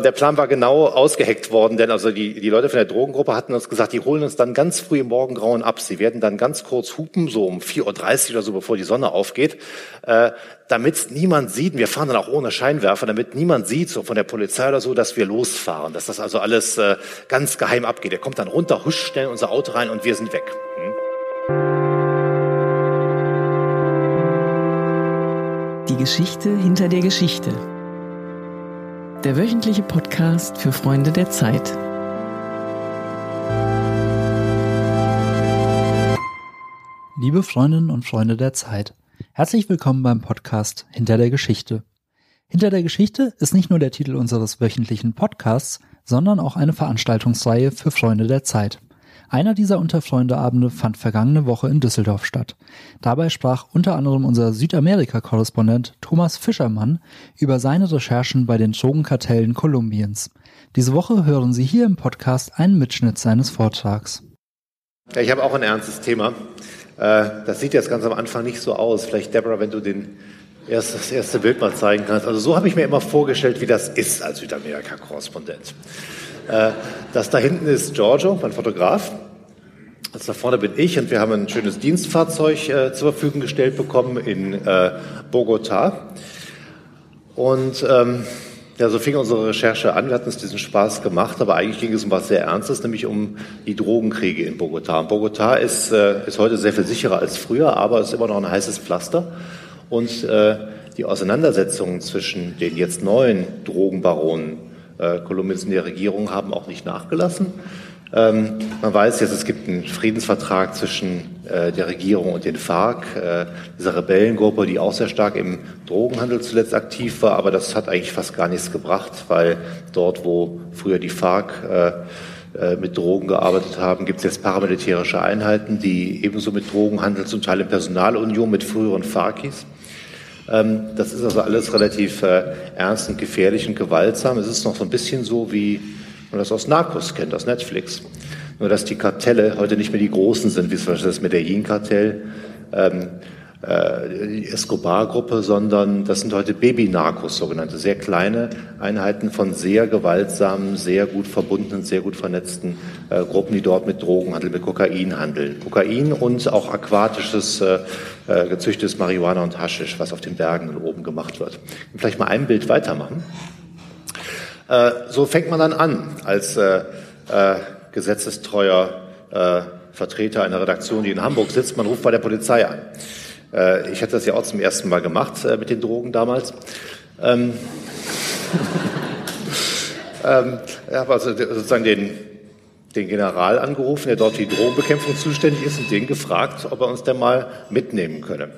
Der Plan war genau ausgeheckt worden, denn also die, die Leute von der Drogengruppe hatten uns gesagt, die holen uns dann ganz früh im Morgengrauen ab. Sie werden dann ganz kurz hupen, so um 4.30 Uhr oder so, bevor die Sonne aufgeht, äh, damit niemand sieht, wir fahren dann auch ohne Scheinwerfer, damit niemand sieht, so von der Polizei oder so, dass wir losfahren, dass das also alles äh, ganz geheim abgeht. Er kommt dann runter, husch schnell unser Auto rein und wir sind weg. Hm? Die Geschichte hinter der Geschichte der wöchentliche Podcast für Freunde der Zeit. Liebe Freundinnen und Freunde der Zeit, herzlich willkommen beim Podcast Hinter der Geschichte. Hinter der Geschichte ist nicht nur der Titel unseres wöchentlichen Podcasts, sondern auch eine Veranstaltungsreihe für Freunde der Zeit. Einer dieser Unterfreundeabende fand vergangene Woche in Düsseldorf statt. Dabei sprach unter anderem unser Südamerika-Korrespondent Thomas Fischermann über seine Recherchen bei den Drogenkartellen Kolumbiens. Diese Woche hören Sie hier im Podcast einen Mitschnitt seines Vortrags. Ich habe auch ein ernstes Thema. Äh, das sieht jetzt ganz am Anfang nicht so aus. Vielleicht, Deborah, wenn du den erst, das erste Bild mal zeigen kannst. Also so habe ich mir immer vorgestellt, wie das ist als Südamerika-Korrespondent. Äh, das da hinten ist Giorgio, mein Fotograf. Das da vorne bin ich und wir haben ein schönes Dienstfahrzeug äh, zur Verfügung gestellt bekommen in äh, Bogota. Und ähm, ja, so fing unsere Recherche an. Wir hatten uns diesen Spaß gemacht, aber eigentlich ging es um was sehr Ernstes, nämlich um die Drogenkriege in Bogota. Und Bogota ist, äh, ist heute sehr viel sicherer als früher, aber es ist immer noch ein heißes Pflaster. Und äh, die Auseinandersetzungen zwischen den jetzt neuen Drogenbaronen äh, Kolumbiens in der Regierung haben auch nicht nachgelassen. Ähm, man weiß jetzt, es gibt einen Friedensvertrag zwischen äh, der Regierung und den FARC, äh, dieser Rebellengruppe, die auch sehr stark im Drogenhandel zuletzt aktiv war, aber das hat eigentlich fast gar nichts gebracht, weil dort, wo früher die FARC äh, äh, mit Drogen gearbeitet haben, gibt es jetzt paramilitärische Einheiten, die ebenso mit Drogen handeln, zum Teil in Personalunion mit früheren FARCis. Ähm, das ist also alles relativ äh, ernst und gefährlich und gewaltsam. Es ist noch so ein bisschen so, wie man das aus Narcos kennt, aus Netflix. Nur, dass die Kartelle heute nicht mehr die großen sind, wie zum Beispiel das Medellin-Kartell, ähm, äh, die Escobar-Gruppe, sondern das sind heute Baby-Narcos, sogenannte sehr kleine Einheiten von sehr gewaltsamen, sehr gut verbundenen, sehr gut vernetzten äh, Gruppen, die dort mit Drogenhandel, mit Kokain handeln. Kokain und auch aquatisches, äh, äh, gezüchtetes Marihuana und Haschisch, was auf den Bergen oben gemacht wird. Vielleicht mal ein Bild weitermachen. Äh, so fängt man dann an als äh, äh, gesetzestreuer äh, Vertreter einer Redaktion, die in Hamburg sitzt. Man ruft bei der Polizei an. Äh, ich hatte das ja auch zum ersten Mal gemacht äh, mit den Drogen damals. Ähm, ähm, ich habe also sozusagen den, den General angerufen, der dort für die Drogenbekämpfung zuständig ist, und den gefragt, ob er uns denn mal mitnehmen könne.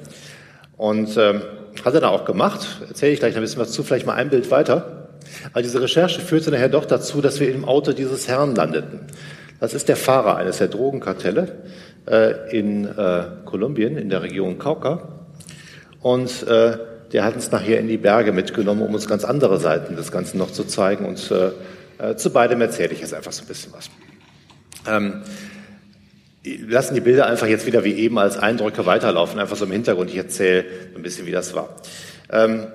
Und ähm, hat er dann auch gemacht. Erzähle ich gleich ein bisschen was zu, vielleicht mal ein Bild weiter. Aber diese Recherche führte nachher doch dazu, dass wir im Auto dieses Herrn landeten. Das ist der Fahrer eines der Drogenkartelle in äh, Kolumbien, in der Region Cauca. Und äh, der hat uns nachher in die Berge mitgenommen, um uns ganz andere Seiten des Ganzen noch zu zeigen. Und äh, äh, zu beidem erzähle ich jetzt einfach so ein bisschen was. Ähm, lassen die Bilder einfach jetzt wieder wie eben als Eindrücke weiterlaufen, einfach so im Hintergrund. Ich erzähle ein bisschen, wie das war. Ähm,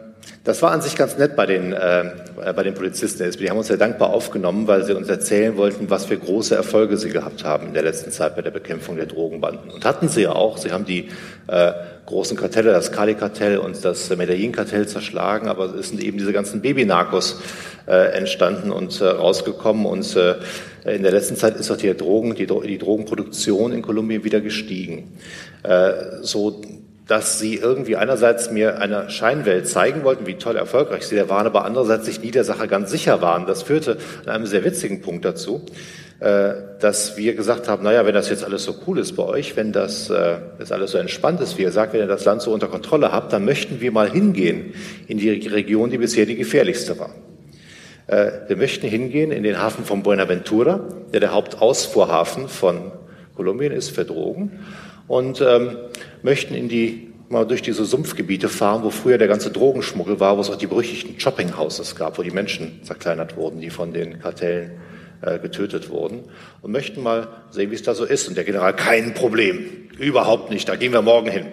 das war an sich ganz nett bei den, äh, bei den Polizisten der SPD. Die haben uns sehr dankbar aufgenommen, weil sie uns erzählen wollten, was für große Erfolge sie gehabt haben in der letzten Zeit bei der Bekämpfung der Drogenbanden. Und hatten sie ja auch. Sie haben die äh, großen Kartelle, das Kali-Kartell und das Medellin-Kartell zerschlagen, aber es sind eben diese ganzen Babynarkos äh, entstanden und äh, rausgekommen. Und äh, in der letzten Zeit ist auch die, Drogen, die, die Drogenproduktion in Kolumbien wieder gestiegen. Äh, so dass sie irgendwie einerseits mir eine Scheinwelt zeigen wollten, wie toll erfolgreich sie da waren, aber andererseits sich nie der Sache ganz sicher waren. Das führte an einem sehr witzigen Punkt dazu, äh, dass wir gesagt haben, naja, wenn das jetzt alles so cool ist bei euch, wenn das, äh, das alles so entspannt ist, wie ihr sagt, wenn ihr das Land so unter Kontrolle habt, dann möchten wir mal hingehen in die Region, die bisher die gefährlichste war. Äh, wir möchten hingehen in den Hafen von Buenaventura, der der Hauptausfuhrhafen von Kolumbien ist für Drogen und ähm, möchten in die mal durch diese Sumpfgebiete fahren, wo früher der ganze Drogenschmuggel war, wo es auch die berüchtigten Shoppinghouses gab, wo die Menschen zerkleinert wurden, die von den Kartellen äh, getötet wurden und möchten mal sehen, wie es da so ist. Und der General, kein Problem, überhaupt nicht, da gehen wir morgen hin.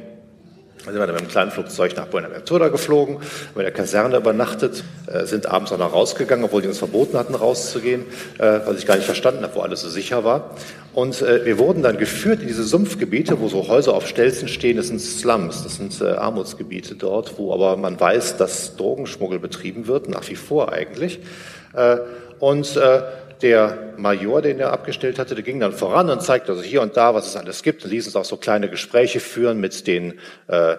Dann sind wir dann mit einem kleinen Flugzeug nach Buenaventura geflogen, haben in der Kaserne übernachtet, äh, sind abends auch noch rausgegangen, obwohl die uns verboten hatten, rauszugehen, äh, was ich gar nicht verstanden habe, wo alles so sicher war. Und äh, wir wurden dann geführt in diese Sumpfgebiete, wo so Häuser auf Stelzen stehen. Das sind Slums, das sind äh, Armutsgebiete dort, wo aber man weiß, dass Drogenschmuggel betrieben wird, nach wie vor eigentlich. Äh, und äh, der Major, den er abgestellt hatte, der ging dann voran und zeigte also hier und da, was es alles gibt und ließ uns auch so kleine Gespräche führen mit den, äh,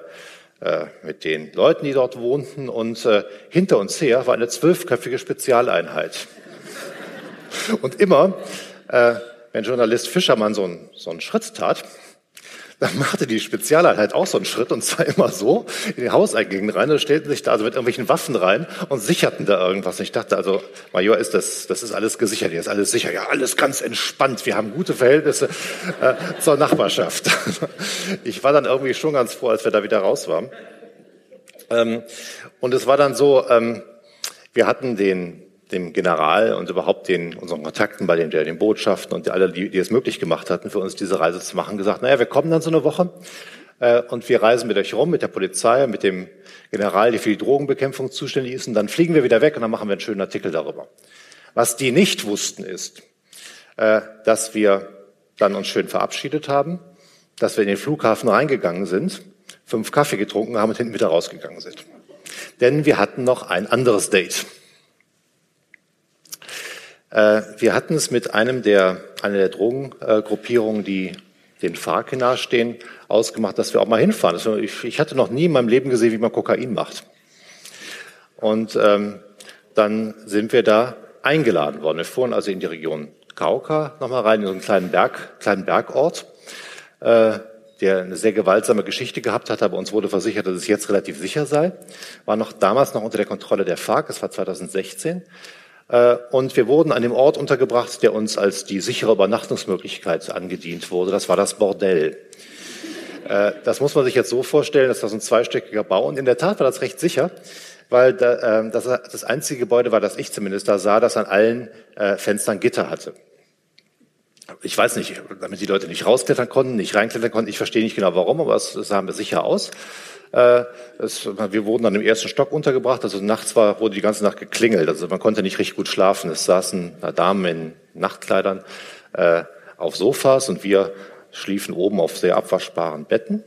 äh, mit den Leuten, die dort wohnten. Und äh, hinter uns her war eine zwölfköpfige Spezialeinheit. Und immer, äh, wenn Journalist Fischermann so einen, so einen Schritt tat, dann machte die Spezialeinheit auch so einen Schritt und zwar immer so in den Hauseingängen rein und stellten sich da also mit irgendwelchen Waffen rein und sicherten da irgendwas. Und ich dachte also, Major, ist das, das ist alles gesichert, hier ist alles sicher. Ja, alles ganz entspannt. Wir haben gute Verhältnisse äh, zur Nachbarschaft. Ich war dann irgendwie schon ganz froh, als wir da wieder raus waren. Ähm, und es war dann so, ähm, wir hatten den dem General und überhaupt den, unseren Kontakten bei den, den Botschaften und alle, die, die es möglich gemacht hatten, für uns diese Reise zu machen, gesagt, naja, wir kommen dann so eine Woche äh, und wir reisen mit euch rum, mit der Polizei, mit dem General, der für die Drogenbekämpfung zuständig ist, und dann fliegen wir wieder weg und dann machen wir einen schönen Artikel darüber. Was die nicht wussten, ist, äh, dass wir dann uns schön verabschiedet haben, dass wir in den Flughafen reingegangen sind, fünf Kaffee getrunken haben und hinten wieder rausgegangen sind. Denn wir hatten noch ein anderes Date. Äh, wir hatten es mit einem der, einer der Drogengruppierungen, die den FARC nahestehen, ausgemacht, dass wir auch mal hinfahren. Also ich, ich, hatte noch nie in meinem Leben gesehen, wie man Kokain macht. Und ähm, dann sind wir da eingeladen worden. Wir fuhren also in die Region Kauka nochmal rein, in so einen kleinen Berg, kleinen Bergort, äh, der eine sehr gewaltsame Geschichte gehabt hat, aber uns wurde versichert, dass es jetzt relativ sicher sei. War noch damals noch unter der Kontrolle der FARC, es war 2016. Äh, und wir wurden an dem Ort untergebracht, der uns als die sichere Übernachtungsmöglichkeit angedient wurde. Das war das Bordell. Äh, das muss man sich jetzt so vorstellen, dass das ein zweistöckiger Bau. Und in der Tat war das recht sicher, weil ähm, das einzige Gebäude war, das ich zumindest da sah, das an allen äh, Fenstern Gitter hatte. Ich weiß nicht, damit die Leute nicht rausklettern konnten, nicht reinklettern konnten. Ich verstehe nicht genau warum, aber es sah mir sicher aus. Äh, es, wir wurden dann im ersten Stock untergebracht, also nachts war, wurde die ganze Nacht geklingelt, also man konnte nicht richtig gut schlafen. Es saßen Damen in Nachtkleidern äh, auf Sofas und wir schliefen oben auf sehr abwaschbaren Betten.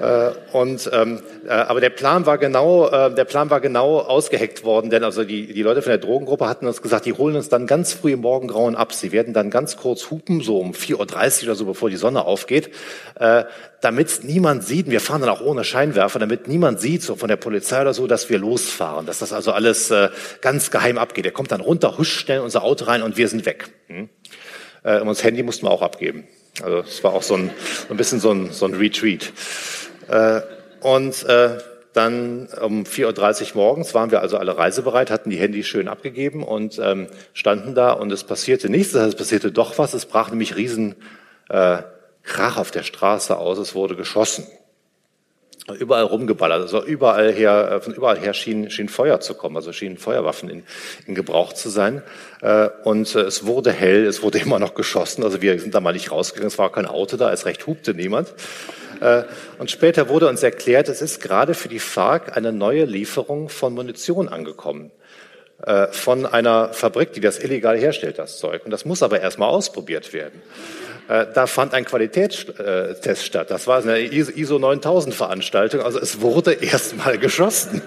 Äh, und ähm, äh, aber der Plan war genau, äh, der Plan war genau ausgeheckt worden, denn also die die Leute von der Drogengruppe hatten uns gesagt, die holen uns dann ganz früh im Morgengrauen ab. Sie werden dann ganz kurz hupen, so um 4.30 Uhr oder so, bevor die Sonne aufgeht, äh, damit niemand sieht. Wir fahren dann auch ohne Scheinwerfer, damit niemand sieht, so von der Polizei oder so, dass wir losfahren, dass das also alles äh, ganz geheim abgeht. Er kommt dann runter, huscht schnell unser Auto rein und wir sind weg. Hm? Äh, und das Handy mussten wir auch abgeben. Also es war auch so ein, ein bisschen so ein, so ein Retreat. Äh, und äh, dann um 4.30 Uhr morgens waren wir also alle reisebereit, hatten die Handys schön abgegeben und ähm, standen da und es passierte nichts. Es passierte doch was. Es brach nämlich riesen äh, Krach auf der Straße aus. Es wurde geschossen. Überall rumgeballert. Also überall her, äh, von überall her schien, schien Feuer zu kommen. Also schienen Feuerwaffen in, in Gebrauch zu sein. Äh, und äh, es wurde hell. Es wurde immer noch geschossen. Also wir sind da mal nicht rausgegangen. Es war kein Auto da. Es recht hupte niemand. Äh, und später wurde uns erklärt, es ist gerade für die FARC eine neue Lieferung von Munition angekommen äh, von einer Fabrik, die das illegal herstellt, das Zeug. Und das muss aber erstmal ausprobiert werden. Äh, da fand ein Qualitätstest statt. Das war eine ISO 9000 Veranstaltung. Also es wurde erstmal geschossen.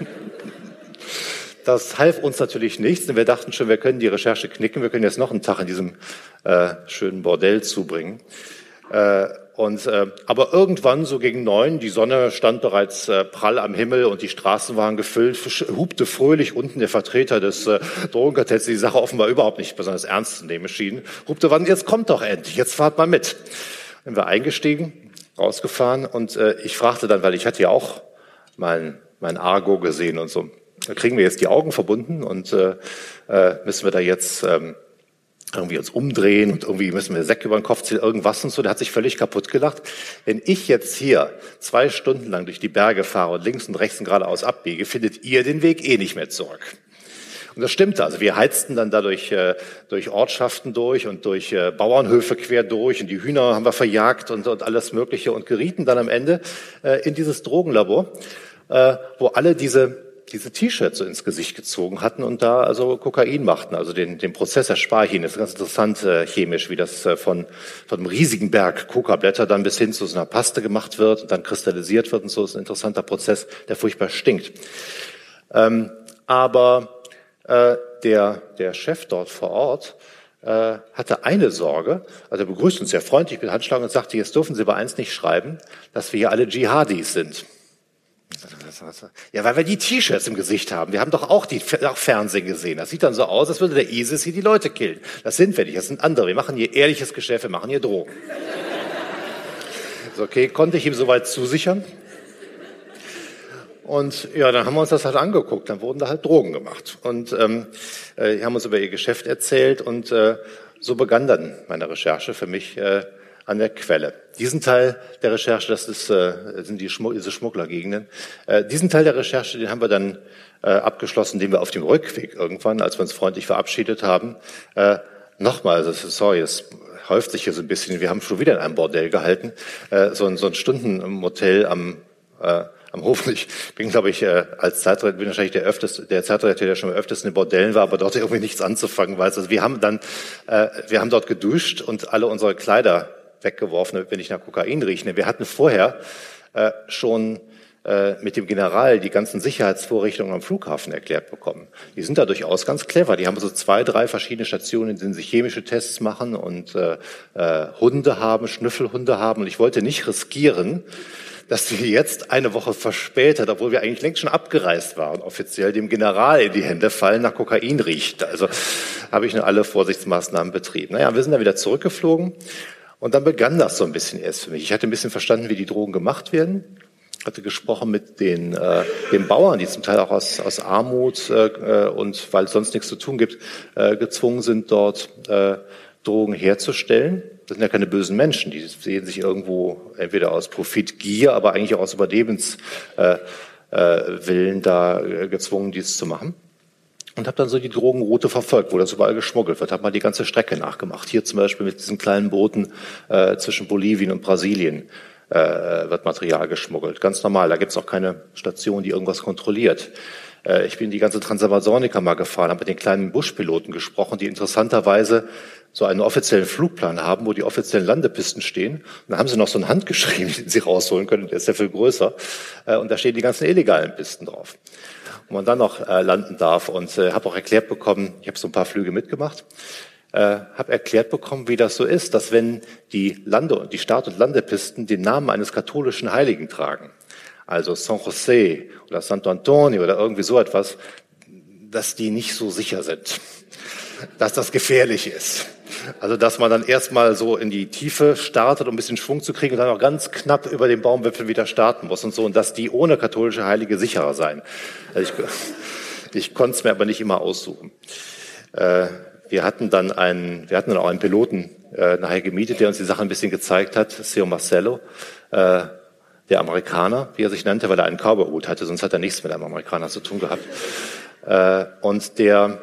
Das half uns natürlich nichts. Denn wir dachten schon, wir können die Recherche knicken. Wir können jetzt noch einen Tag in diesem äh, schönen Bordell zubringen. Äh, und, äh, aber irgendwann, so gegen neun, die Sonne stand bereits äh, prall am Himmel und die Straßen waren gefüllt, hupte fröhlich unten der Vertreter des äh, Drogenkartells, die Sache offenbar überhaupt nicht besonders ernst zu nehmen schien, hupte wann, jetzt kommt doch endlich, jetzt fahrt mal mit. Dann wir eingestiegen, rausgefahren und äh, ich fragte dann, weil ich hatte ja auch mein, mein Argo gesehen und so, da kriegen wir jetzt die Augen verbunden und äh, äh, müssen wir da jetzt... Ähm, irgendwie uns umdrehen und irgendwie müssen wir Säcke über den Kopf ziehen, irgendwas und so. Der hat sich völlig kaputt gelacht. Wenn ich jetzt hier zwei Stunden lang durch die Berge fahre und links und rechts und geradeaus abbiege, findet ihr den Weg eh nicht mehr zurück. Und das stimmte. Also wir heizten dann dadurch äh, durch Ortschaften durch und durch äh, Bauernhöfe quer durch und die Hühner haben wir verjagt und, und alles Mögliche und gerieten dann am Ende äh, in dieses Drogenlabor, äh, wo alle diese diese T-Shirts so ins Gesicht gezogen hatten und da also Kokain machten, also den, den Prozess der Sparhin. Das ist ganz interessant äh, chemisch, wie das äh, von, von einem riesigen Berg Coca-Blätter dann bis hin zu so einer Paste gemacht wird und dann kristallisiert wird und so. Das ist ein interessanter Prozess, der furchtbar stinkt. Ähm, aber äh, der, der Chef dort vor Ort äh, hatte eine Sorge, also er begrüßt uns sehr freundlich mit Handschlag und sagte, jetzt dürfen Sie aber eins nicht schreiben, dass wir hier alle Dschihadis sind. Ja, weil wir die T-Shirts im Gesicht haben. Wir haben doch auch die auch Fernsehen gesehen. Das sieht dann so aus, als würde der ISIS hier die Leute killen. Das sind wir nicht, das sind andere. Wir machen hier ehrliches Geschäft, wir machen hier Drogen. Ist okay, konnte ich ihm soweit zusichern. Und ja, dann haben wir uns das halt angeguckt. Dann wurden da halt Drogen gemacht. Und ähm, äh, haben uns über ihr Geschäft erzählt. Und äh, so begann dann meine Recherche für mich. Äh, an der Quelle. Diesen Teil der Recherche, das ist, äh, sind die Schmuck, diese Schmugglergegenden, äh, diesen Teil der Recherche, den haben wir dann äh, abgeschlossen, den wir auf dem Rückweg irgendwann, als wir uns freundlich verabschiedet haben, äh, nochmal, also sorry, es häuft sich hier so ein bisschen, wir haben schon wieder in einem Bordell gehalten, äh, so, ein, so ein Stundenmotel am äh, am Hof. Ich bin, glaube ich, äh, als Zeitreiter, bin wahrscheinlich der, öfters, der Zeitreiter, der schon am öftesten in Bordellen war, aber dort irgendwie nichts anzufangen weiß. Also wir haben dann, äh, wir haben dort geduscht und alle unsere Kleider weggeworfen, wir nicht nach Kokain riechen. Wir hatten vorher äh, schon äh, mit dem General die ganzen Sicherheitsvorrichtungen am Flughafen erklärt bekommen. Die sind da durchaus ganz clever. Die haben so zwei, drei verschiedene Stationen, in denen sie chemische Tests machen und äh, äh, Hunde haben, Schnüffelhunde haben. Und ich wollte nicht riskieren, dass wir jetzt eine Woche verspätet, obwohl wir eigentlich längst schon abgereist waren, offiziell dem General in die Hände fallen, nach Kokain riecht. Also habe ich nur alle Vorsichtsmaßnahmen betrieben. Naja, wir sind dann wieder zurückgeflogen und dann begann das so ein bisschen erst für mich. Ich hatte ein bisschen verstanden, wie die Drogen gemacht werden. Hatte gesprochen mit den, äh, den Bauern, die zum Teil auch aus, aus Armut äh, und weil es sonst nichts zu tun gibt, äh, gezwungen sind, dort äh, Drogen herzustellen. Das sind ja keine bösen Menschen, die sehen sich irgendwo entweder aus Profitgier, aber eigentlich auch aus Überlebenswillen äh, äh, da äh, gezwungen, dies zu machen und habe dann so die Drogenroute verfolgt, wo das überall geschmuggelt wird. Habe mal die ganze Strecke nachgemacht. Hier zum Beispiel mit diesen kleinen Booten äh, zwischen Bolivien und Brasilien äh, wird Material geschmuggelt. Ganz normal. Da gibt's auch keine Station, die irgendwas kontrolliert. Äh, ich bin die ganze Transamazonica mal gefahren, habe mit den kleinen Buschpiloten gesprochen, die interessanterweise so einen offiziellen Flugplan haben, wo die offiziellen Landepisten stehen. Und dann haben sie noch so einen Handgeschrieben, den sie rausholen können. Der ist ja viel größer. Äh, und da stehen die ganzen illegalen Pisten drauf wo man dann noch äh, landen darf. Und äh, habe auch erklärt bekommen, ich habe so ein paar Flüge mitgemacht, äh, habe erklärt bekommen, wie das so ist, dass wenn die Lande, die Start- und Landepisten den Namen eines katholischen Heiligen tragen, also San José oder Santo Antonio oder irgendwie so etwas, dass die nicht so sicher sind, dass das gefährlich ist. Also, dass man dann erstmal so in die Tiefe startet, um ein bisschen Schwung zu kriegen und dann auch ganz knapp über den Baumwipfel wieder starten muss und so. Und dass die ohne katholische Heilige sicherer sein. Also ich, ich konnte es mir aber nicht immer aussuchen. Äh, wir hatten dann einen, wir hatten dann auch einen Piloten äh, nachher gemietet, der uns die Sache ein bisschen gezeigt hat, Seo Marcello, äh, der Amerikaner, wie er sich nannte, weil er einen Cowboyhut hatte, sonst hat er nichts mit einem Amerikaner zu tun gehabt. Äh, und der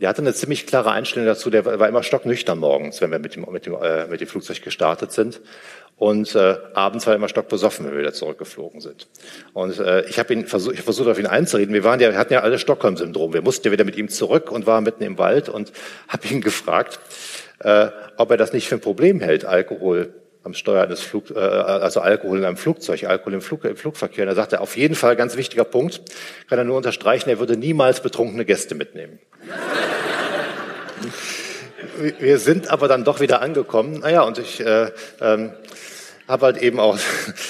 der hatte eine ziemlich klare Einstellung dazu. Der war immer stocknüchtern morgens, wenn wir mit dem, mit dem, äh, mit dem Flugzeug gestartet sind. Und äh, abends war er immer stockbesoffen, wenn wir wieder zurückgeflogen sind. Und äh, ich habe ihn versucht, ich versucht auf ihn einzureden. Wir waren ja, wir hatten ja alle Stockholm-Syndrom. Wir mussten ja wieder mit ihm zurück und waren mitten im Wald und habe ihn gefragt, äh, ob er das nicht für ein Problem hält, Alkohol am Steuer eines Flug, äh, also Alkohol in einem Flugzeug, Alkohol im, Flug, im Flugverkehr. Und er sagte, auf jeden Fall ganz wichtiger Punkt, kann er nur unterstreichen, er würde niemals betrunkene Gäste mitnehmen. Wir sind aber dann doch wieder angekommen. Naja, und ich äh, ähm, habe halt eben auch,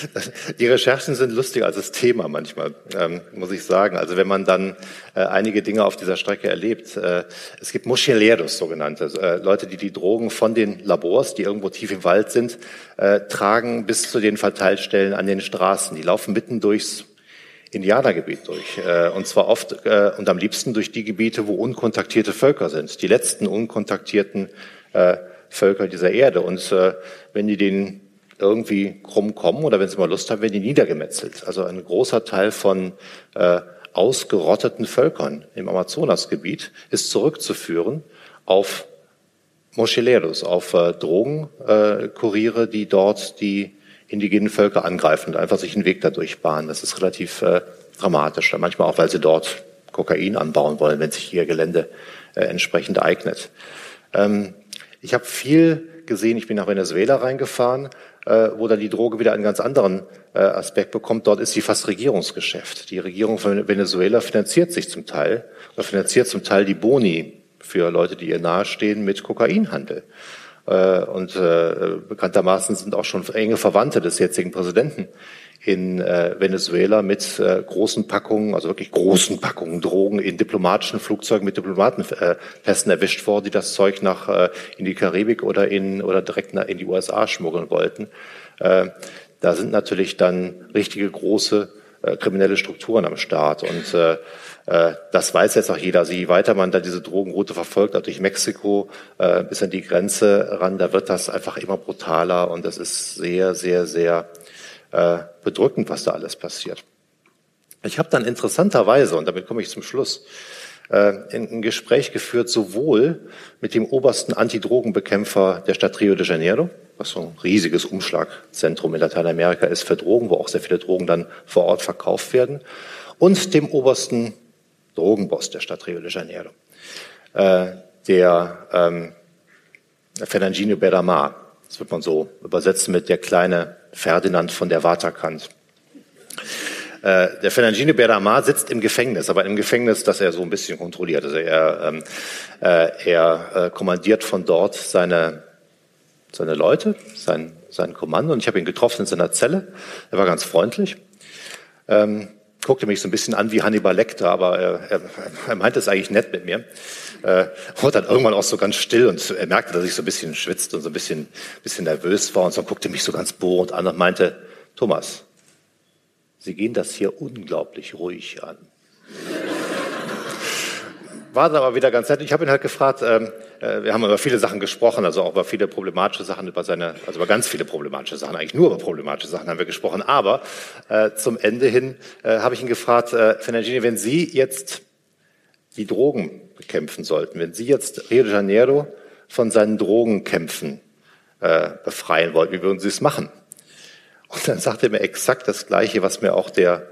die Recherchen sind lustiger als das Thema manchmal, ähm, muss ich sagen. Also wenn man dann äh, einige Dinge auf dieser Strecke erlebt. Äh, es gibt Mochileros, sogenannte, äh, Leute, die die Drogen von den Labors, die irgendwo tief im Wald sind, äh, tragen bis zu den Verteilstellen an den Straßen. Die laufen mitten durchs Indianergebiet durch. Äh, und zwar oft äh, und am liebsten durch die Gebiete, wo unkontaktierte Völker sind. Die letzten unkontaktierten Völker dieser Erde. Und wenn die den irgendwie krumm kommen oder wenn sie mal Lust haben, werden die niedergemetzelt. Also ein großer Teil von äh, ausgerotteten Völkern im Amazonasgebiet ist zurückzuführen auf Mochileros, auf äh, Drogenkuriere, äh, die dort die indigenen Völker angreifen und einfach sich einen Weg dadurch bahnen. Das ist relativ äh, dramatisch. Manchmal auch, weil sie dort Kokain anbauen wollen, wenn sich ihr Gelände äh, entsprechend eignet. Ähm, ich habe viel gesehen, ich bin nach Venezuela reingefahren, äh, wo dann die Droge wieder einen ganz anderen äh, Aspekt bekommt. Dort ist sie fast Regierungsgeschäft. Die Regierung von Venezuela finanziert sich zum Teil oder finanziert zum Teil die Boni für Leute, die ihr nahestehen, mit Kokainhandel. Äh, und äh, bekanntermaßen sind auch schon enge Verwandte des jetzigen Präsidenten in äh, Venezuela mit großen Packungen, also wirklich großen Packungen Drogen in diplomatischen Flugzeugen mit Diplomatenpässen erwischt worden, die das Zeug nach in die Karibik oder in oder direkt in die USA schmuggeln wollten. Da sind natürlich dann richtige große äh, kriminelle Strukturen am Start und äh, äh, das weiß jetzt auch jeder. Also je weiter man da diese Drogenroute verfolgt, auch durch Mexiko äh, bis an die Grenze ran, da wird das einfach immer brutaler und das ist sehr, sehr, sehr äh, bedrückend, was da alles passiert. Ich habe dann interessanterweise, und damit komme ich zum Schluss, ein Gespräch geführt, sowohl mit dem obersten Antidrogenbekämpfer der Stadt Rio de Janeiro, was so ein riesiges Umschlagzentrum in Lateinamerika ist für Drogen, wo auch sehr viele Drogen dann vor Ort verkauft werden, und dem obersten Drogenboss der Stadt Rio de Janeiro, äh, der ähm, Fernandinho Beramar. Das wird man so übersetzen mit der kleine Ferdinand von der Waterkant. Äh, der Fernandino Beramar sitzt im Gefängnis, aber im Gefängnis, das er so ein bisschen kontrolliert. Also er, ähm, äh, er äh, kommandiert von dort seine, seine Leute, sein, sein Kommando. Und ich habe ihn getroffen in seiner Zelle. Er war ganz freundlich. Ähm, guckte mich so ein bisschen an wie Hannibal Lecter, aber er, er, er meinte es eigentlich nett mit mir. Äh, wurde dann irgendwann auch so ganz still und er merkte, dass ich so ein bisschen schwitzt und so ein bisschen, bisschen nervös war und so guckte mich so ganz bohrend an und meinte, Thomas, Sie gehen das hier unglaublich ruhig an war aber wieder ganz nett. Ich habe ihn halt gefragt, ähm, äh, wir haben über viele Sachen gesprochen, also auch über viele problematische Sachen, über seine, also über ganz viele problematische Sachen, eigentlich nur über problematische Sachen haben wir gesprochen. Aber äh, zum Ende hin äh, habe ich ihn gefragt, äh, Fernandini, wenn Sie jetzt die Drogen bekämpfen sollten, wenn Sie jetzt Rio de Janeiro von seinen Drogenkämpfen äh, befreien wollten, wie würden Sie es machen? Und dann sagte er mir exakt das Gleiche, was mir auch der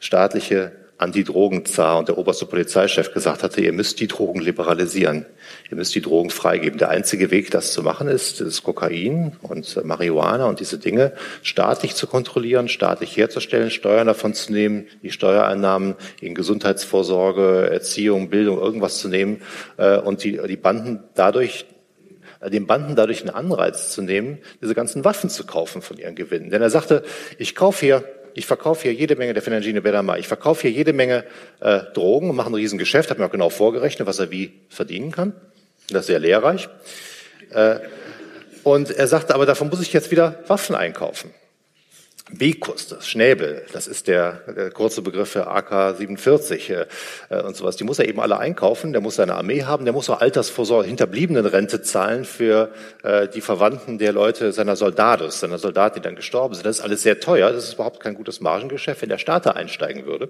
staatliche Antidrogenzar und der oberste Polizeichef gesagt hatte, ihr müsst die Drogen liberalisieren. Ihr müsst die Drogen freigeben. Der einzige Weg, das zu machen, ist, das Kokain und Marihuana und diese Dinge staatlich zu kontrollieren, staatlich herzustellen, Steuern davon zu nehmen, die Steuereinnahmen in Gesundheitsvorsorge, Erziehung, Bildung, irgendwas zu nehmen äh, und die, die Banden dadurch den Banden dadurch einen Anreiz zu nehmen, diese ganzen Waffen zu kaufen von ihren Gewinnen. Denn er sagte, ich kaufe hier ich verkaufe hier jede Menge der Fernandine Bedama, ich verkaufe hier jede Menge äh, Drogen und mache ein Riesengeschäft, habe mir auch genau vorgerechnet, was er wie verdienen kann. Das ist sehr lehrreich. Äh, und er sagte, aber davon muss ich jetzt wieder Waffen einkaufen. Bekus, das Schnäbel, das ist der, der kurze Begriff für AK-47 äh, und sowas. Die muss er eben alle einkaufen, der muss seine Armee haben, der muss auch Altersvorsorge, Hinterbliebenenrente zahlen für äh, die Verwandten der Leute seiner Soldados, seiner Soldaten, die dann gestorben sind. Das ist alles sehr teuer, das ist überhaupt kein gutes Margengeschäft, wenn der Staat da einsteigen würde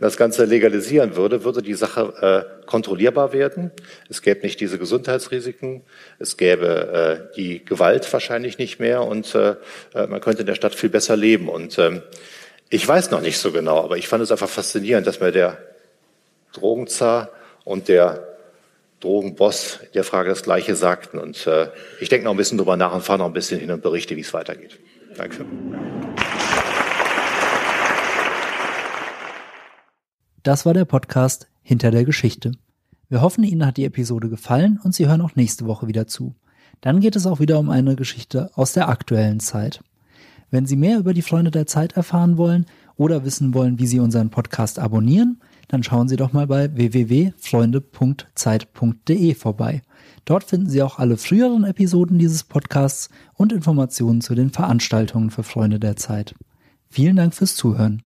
das Ganze legalisieren würde, würde die Sache äh, kontrollierbar werden. Es gäbe nicht diese Gesundheitsrisiken, es gäbe äh, die Gewalt wahrscheinlich nicht mehr und äh, äh, man könnte in der Stadt viel besser leben. Und ähm, ich weiß noch nicht so genau, aber ich fand es einfach faszinierend, dass mir der Drogenzar und der Drogenboss der Frage das Gleiche sagten. Und äh, ich denke noch ein bisschen drüber nach und fahre noch ein bisschen hin und berichte, wie es weitergeht. Danke. Das war der Podcast Hinter der Geschichte. Wir hoffen, Ihnen hat die Episode gefallen und Sie hören auch nächste Woche wieder zu. Dann geht es auch wieder um eine Geschichte aus der aktuellen Zeit. Wenn Sie mehr über die Freunde der Zeit erfahren wollen oder wissen wollen, wie Sie unseren Podcast abonnieren, dann schauen Sie doch mal bei www.freunde.zeit.de vorbei. Dort finden Sie auch alle früheren Episoden dieses Podcasts und Informationen zu den Veranstaltungen für Freunde der Zeit. Vielen Dank fürs Zuhören.